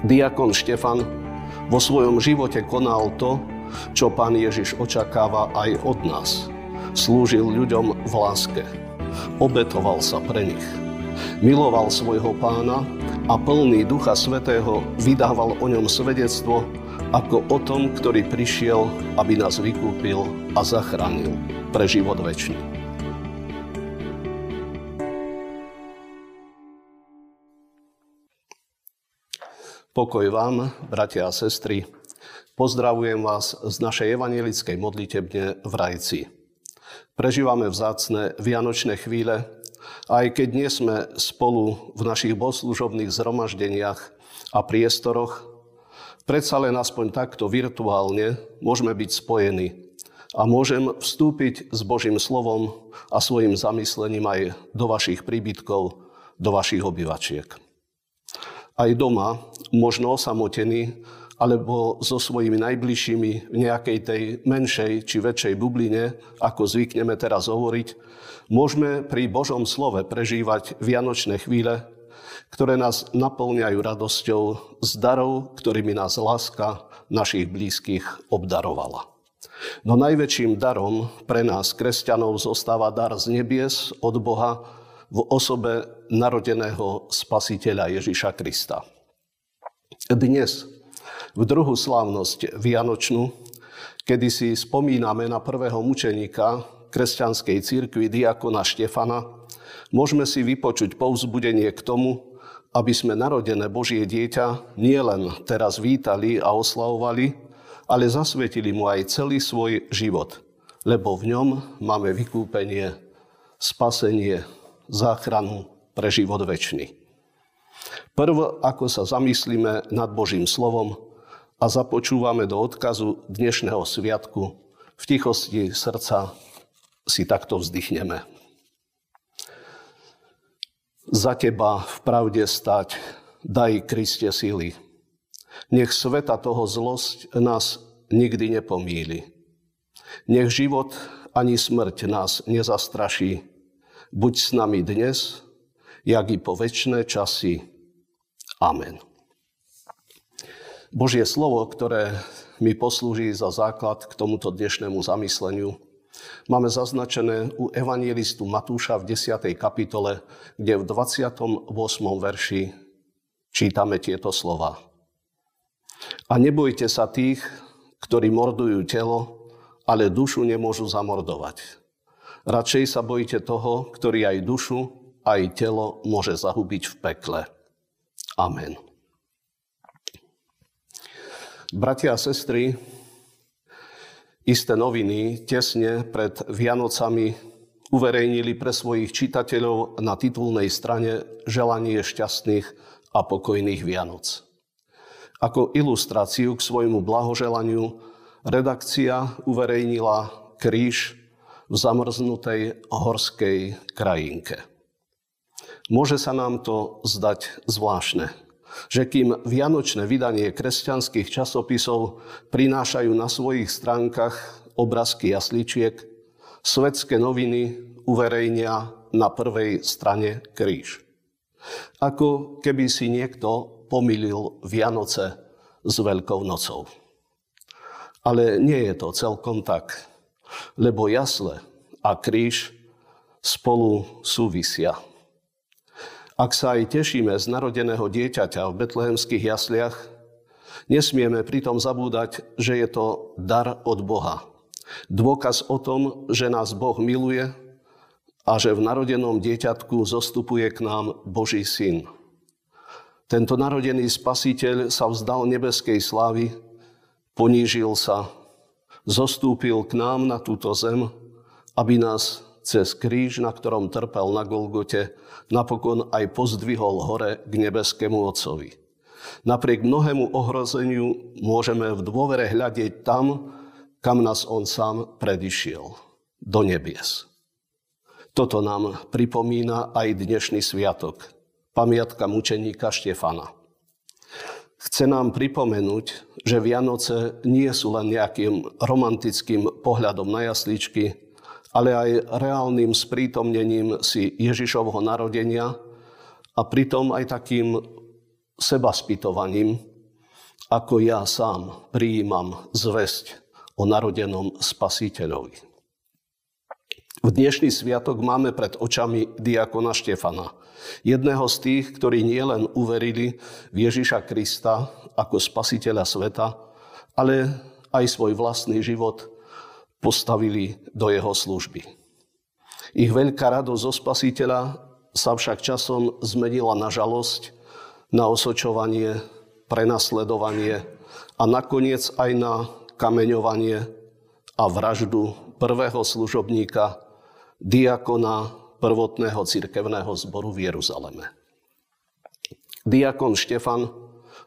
Diakon Štefan vo svojom živote konal to, čo pán Ježiš očakáva aj od nás. Slúžil ľuďom v láske. Obetoval sa pre nich. Miloval svojho pána a plný Ducha Svetého vydával o ňom svedectvo ako o tom, ktorý prišiel, aby nás vykúpil a zachránil pre život väčší. Pokoj vám, bratia a sestry. Pozdravujem vás z našej evangelickej modlitebne v Rajci. Prežívame vzácne vianočné chvíle, aj keď nie sme spolu v našich bohoslužobných zhromaždeniach a priestoroch, predsa len aspoň takto virtuálne môžeme byť spojení a môžem vstúpiť s Božím slovom a svojim zamyslením aj do vašich príbytkov, do vašich obyvačiek aj doma, možno osamotený, alebo so svojimi najbližšími v nejakej tej menšej či väčšej bubline, ako zvykneme teraz hovoriť, môžeme pri Božom slove prežívať vianočné chvíle, ktoré nás naplňajú radosťou z darov, ktorými nás láska našich blízkych obdarovala. No najväčším darom pre nás, kresťanov, zostáva dar z nebies od Boha, v osobe narodeného spasiteľa Ježiša Krista. Dnes, v druhú slávnosť Vianočnú, kedy si spomíname na prvého mučeníka kresťanskej církvy diakona Štefana, môžeme si vypočuť povzbudenie k tomu, aby sme narodené Božie dieťa nielen teraz vítali a oslavovali, ale zasvetili mu aj celý svoj život, lebo v ňom máme vykúpenie, spasenie, záchranu pre život väčší. Prv, ako sa zamyslíme nad Božím slovom a započúvame do odkazu dnešného sviatku, v tichosti srdca si takto vzdychneme. Za teba v pravde stať, daj Kriste síly. Nech sveta toho zlosť nás nikdy nepomíli. Nech život ani smrť nás nezastraší, buď s nami dnes, jak i po väčšie časy. Amen. Božie slovo, ktoré mi poslúži za základ k tomuto dnešnému zamysleniu, máme zaznačené u evangelistu Matúša v 10. kapitole, kde v 28. verši čítame tieto slova. A nebojte sa tých, ktorí mordujú telo, ale dušu nemôžu zamordovať. Radšej sa bojíte toho, ktorý aj dušu, aj telo môže zahubiť v pekle. Amen. Bratia a sestry, isté noviny tesne pred Vianocami uverejnili pre svojich čitateľov na titulnej strane želanie šťastných a pokojných Vianoc. Ako ilustráciu k svojmu blahoželaniu redakcia uverejnila kríž v zamrznutej horskej krajinke. Môže sa nám to zdať zvláštne, že kým vianočné vydanie kresťanských časopisov prinášajú na svojich stránkach obrázky jasličiek, svetské noviny uverejnia na prvej strane kríž. Ako keby si niekto pomýlil Vianoce s Veľkou nocou. Ale nie je to celkom tak lebo jasle a kríž spolu súvisia. Ak sa aj tešíme z narodeného dieťaťa v betlehemských jasliach, nesmieme pritom zabúdať, že je to dar od Boha. Dôkaz o tom, že nás Boh miluje a že v narodenom dieťatku zostupuje k nám Boží syn. Tento narodený spasiteľ sa vzdal nebeskej slávy, ponížil sa, zostúpil k nám na túto zem, aby nás cez kríž, na ktorom trpel na Golgote, napokon aj pozdvihol hore k nebeskému Otcovi. Napriek mnohému ohrozeniu môžeme v dôvere hľadieť tam, kam nás On sám predišiel, do nebies. Toto nám pripomína aj dnešný sviatok, pamiatka mučeníka Štefana chce nám pripomenúť, že Vianoce nie sú len nejakým romantickým pohľadom na jasličky, ale aj reálnym sprítomnením si Ježišovho narodenia a pritom aj takým sebaspytovaním, ako ja sám prijímam zväzť o narodenom spasiteľovi. V dnešný sviatok máme pred očami diakona Štefana, jedného z tých, ktorí nielen uverili v Ježiša Krista ako spasiteľa sveta, ale aj svoj vlastný život postavili do jeho služby. Ich veľká radosť zo spasiteľa sa však časom zmenila na žalosť, na osočovanie, prenasledovanie a nakoniec aj na kameňovanie a vraždu prvého služobníka, diakona prvotného cirkevného zboru v Jeruzaleme. Diakon Štefan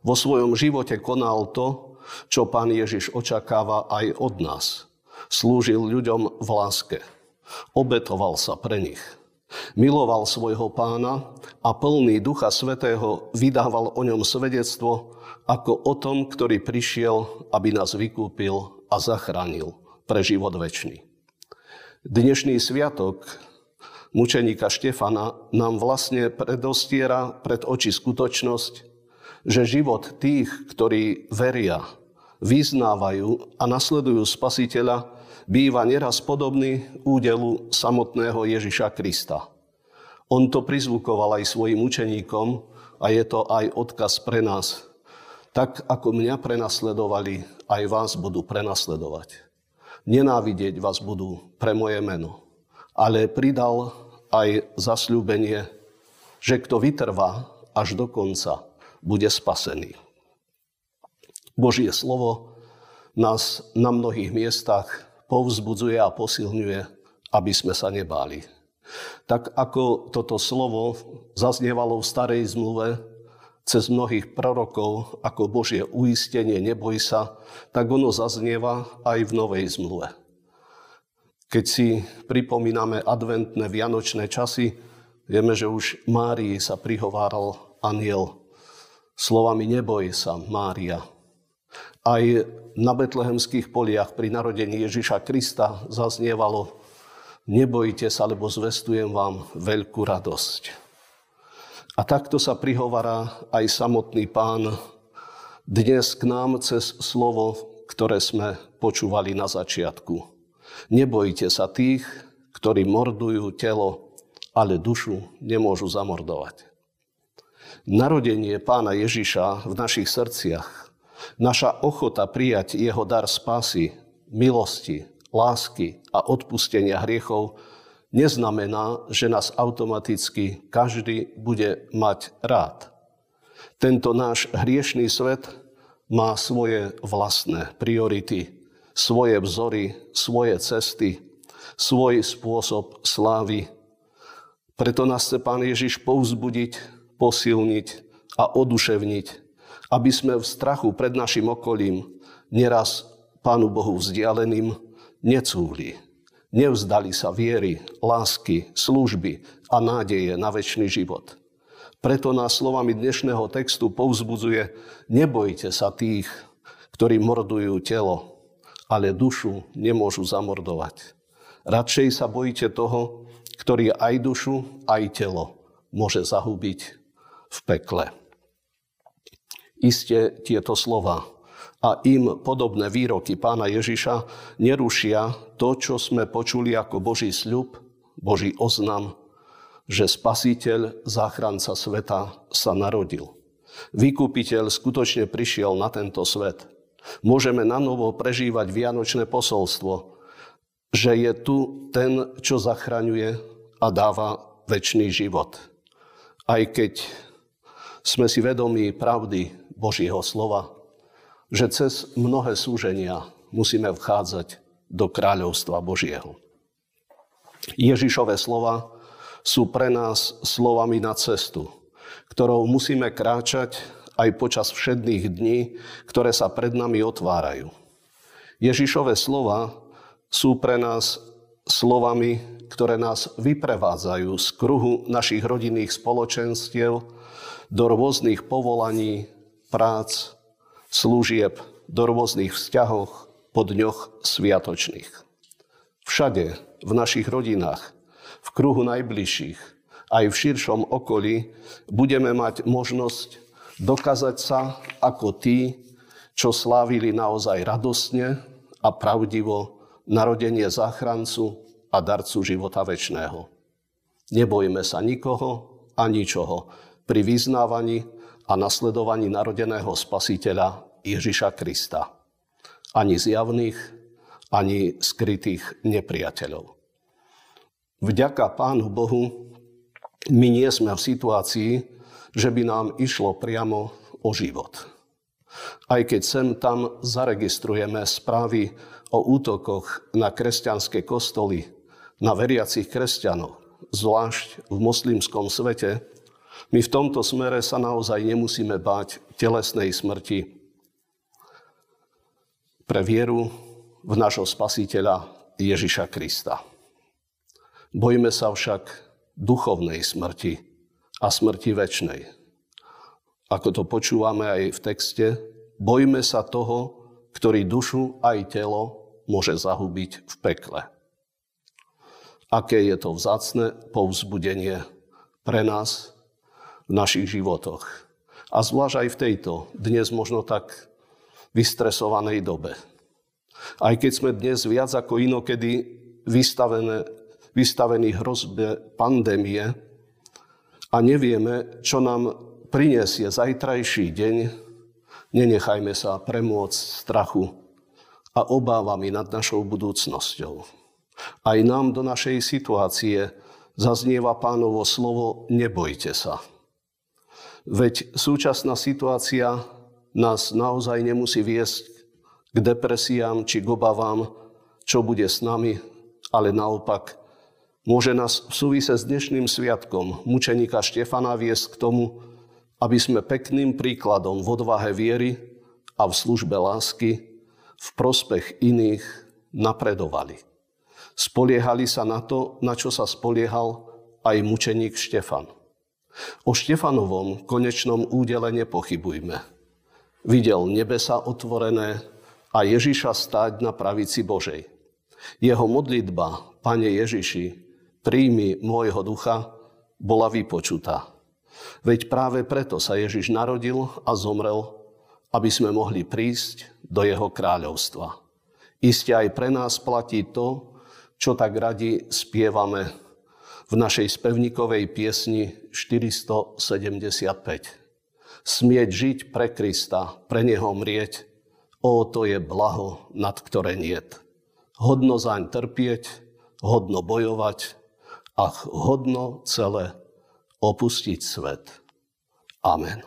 vo svojom živote konal to, čo pán Ježiš očakáva aj od nás. Slúžil ľuďom v láske. Obetoval sa pre nich. Miloval svojho pána a plný Ducha Svetého vydával o ňom svedectvo ako o tom, ktorý prišiel, aby nás vykúpil a zachránil pre život väčší. Dnešný sviatok mučeníka Štefana nám vlastne predostiera pred oči skutočnosť, že život tých, ktorí veria, vyznávajú a nasledujú Spasiteľa, býva neraz podobný údelu samotného Ježiša Krista. On to prizvukoval aj svojim učeníkom a je to aj odkaz pre nás. Tak ako mňa prenasledovali, aj vás budú prenasledovať. Nenávidieť vás budú pre moje meno. Ale pridal aj zasľúbenie, že kto vytrvá až do konca, bude spasený. Božie slovo nás na mnohých miestach povzbudzuje a posilňuje, aby sme sa nebáli. Tak ako toto slovo zaznievalo v starej zmluve cez mnohých prorokov ako Božie uistenie, neboj sa, tak ono zaznieva aj v novej zmluve. Keď si pripomíname adventné vianočné časy, vieme, že už Márii sa prihováral aniel slovami neboj sa, Mária. Aj na betlehemských poliach pri narodení Ježiša Krista zaznievalo nebojte sa, lebo zvestujem vám veľkú radosť. A takto sa prihovará aj samotný pán dnes k nám cez slovo, ktoré sme počúvali na začiatku. Nebojte sa tých, ktorí mordujú telo, ale dušu nemôžu zamordovať. Narodenie pána Ježiša v našich srdciach Naša ochota prijať jeho dar spásy, milosti, lásky a odpustenia hriechov neznamená, že nás automaticky každý bude mať rád. Tento náš hriešný svet má svoje vlastné priority, svoje vzory, svoje cesty, svoj spôsob slávy. Preto nás chce Pán Ježiš povzbudiť, posilniť a oduševniť aby sme v strachu pred našim okolím, neraz Pánu Bohu vzdialeným, necúvli. Nevzdali sa viery, lásky, služby a nádeje na väčší život. Preto nás slovami dnešného textu povzbudzuje, nebojte sa tých, ktorí mordujú telo, ale dušu nemôžu zamordovať. Radšej sa bojíte toho, ktorý aj dušu, aj telo môže zahubiť v pekle. Iste tieto slova a im podobné výroky pána Ježiša nerušia to, čo sme počuli ako Boží sľub, Boží oznam, že Spasiteľ, záchranca sveta, sa narodil. Vykupiteľ skutočne prišiel na tento svet. Môžeme na novo prežívať vianočné posolstvo, že je tu ten, čo zachraňuje a dáva väčší život. Aj keď sme si vedomí pravdy, Božieho slova, že cez mnohé súženia musíme vchádzať do kráľovstva Božieho. Ježišové slova sú pre nás slovami na cestu, ktorou musíme kráčať aj počas všedných dní, ktoré sa pred nami otvárajú. Ježišové slova sú pre nás slovami, ktoré nás vyprevádzajú z kruhu našich rodinných spoločenstiev do rôznych povolaní, prác, služieb, do rôznych vzťahoch po dňoch sviatočných. Všade v našich rodinách, v kruhu najbližších, aj v širšom okolí budeme mať možnosť dokázať sa ako tí, čo slávili naozaj radosne a pravdivo narodenie záchrancu a darcu života väčšného. Nebojme sa nikoho a ničoho pri vyznávaní a nasledovaní narodeného spasiteľa Ježiša Krista. Ani zjavných, ani skrytých nepriateľov. Vďaka Pánu Bohu my nie sme v situácii, že by nám išlo priamo o život. Aj keď sem tam zaregistrujeme správy o útokoch na kresťanské kostoly, na veriacich kresťanov, zvlášť v moslimskom svete, my v tomto smere sa naozaj nemusíme báť telesnej smrti pre vieru v našho spasiteľa Ježiša Krista. Bojme sa však duchovnej smrti a smrti väčšnej. Ako to počúvame aj v texte, bojme sa toho, ktorý dušu aj telo môže zahubiť v pekle. Aké je to vzácne povzbudenie pre nás v našich životoch. A zvlášť aj v tejto, dnes možno tak vystresovanej dobe. Aj keď sme dnes viac ako inokedy vystavené vystavení hrozbe pandémie a nevieme, čo nám prinesie zajtrajší deň, nenechajme sa premôcť strachu a obávami nad našou budúcnosťou. Aj nám do našej situácie zaznieva pánovo slovo nebojte sa. Veď súčasná situácia nás naozaj nemusí viesť k depresiám či k obavám, čo bude s nami, ale naopak Môže nás v súvise s dnešným sviatkom mučenika Štefana viesť k tomu, aby sme pekným príkladom v odvahe viery a v službe lásky v prospech iných napredovali. Spoliehali sa na to, na čo sa spoliehal aj mučeník Štefan. O Štefanovom konečnom údele nepochybujme. Videl nebesa otvorené a Ježiša stáť na pravici Božej. Jeho modlitba, Pane Ježiši, príjmi môjho ducha, bola vypočutá. Veď práve preto sa Ježiš narodil a zomrel, aby sme mohli prísť do jeho kráľovstva. Isté aj pre nás platí to, čo tak radi spievame v našej spevníkovej piesni 475. Smieť žiť pre Krista, pre Neho mrieť, o to je blaho, nad ktoré niet. Hodno zaň trpieť, hodno bojovať, a hodno celé opustiť svet. Amen.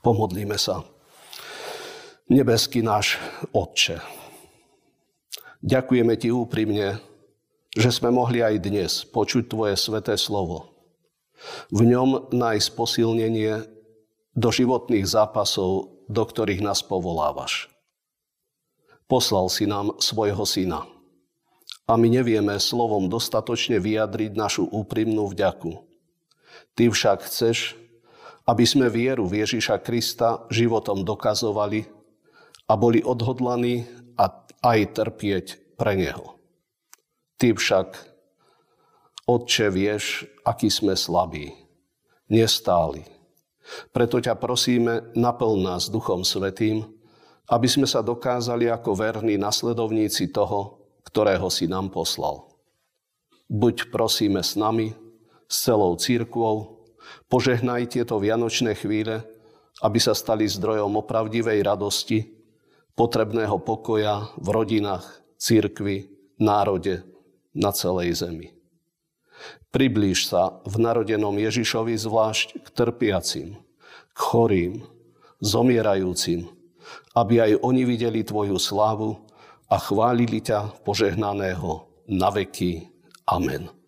Pomodlíme sa. Nebeský náš Otče, ďakujeme Ti úprimne, že sme mohli aj dnes počuť Tvoje sveté slovo. V ňom nájsť posilnenie do životných zápasov, do ktorých nás povolávaš. Poslal si nám svojho syna, a my nevieme slovom dostatočne vyjadriť našu úprimnú vďaku. Ty však chceš, aby sme vieru v Ježiša Krista životom dokazovali a boli odhodlaní a aj trpieť pre Neho. Ty však, Otče, vieš, aký sme slabí, nestáli. Preto ťa prosíme, naplň nás Duchom Svetým, aby sme sa dokázali ako verní nasledovníci toho, ktorého si nám poslal. Buď prosíme s nami, s celou církvou, požehnaj tieto vianočné chvíle, aby sa stali zdrojom opravdivej radosti, potrebného pokoja v rodinách, církvi, národe, na celej zemi. Priblíž sa v narodenom Ježišovi zvlášť k trpiacim, k chorým, zomierajúcim, aby aj oni videli Tvoju slávu a chválili ťa požehnaného na veky. Amen.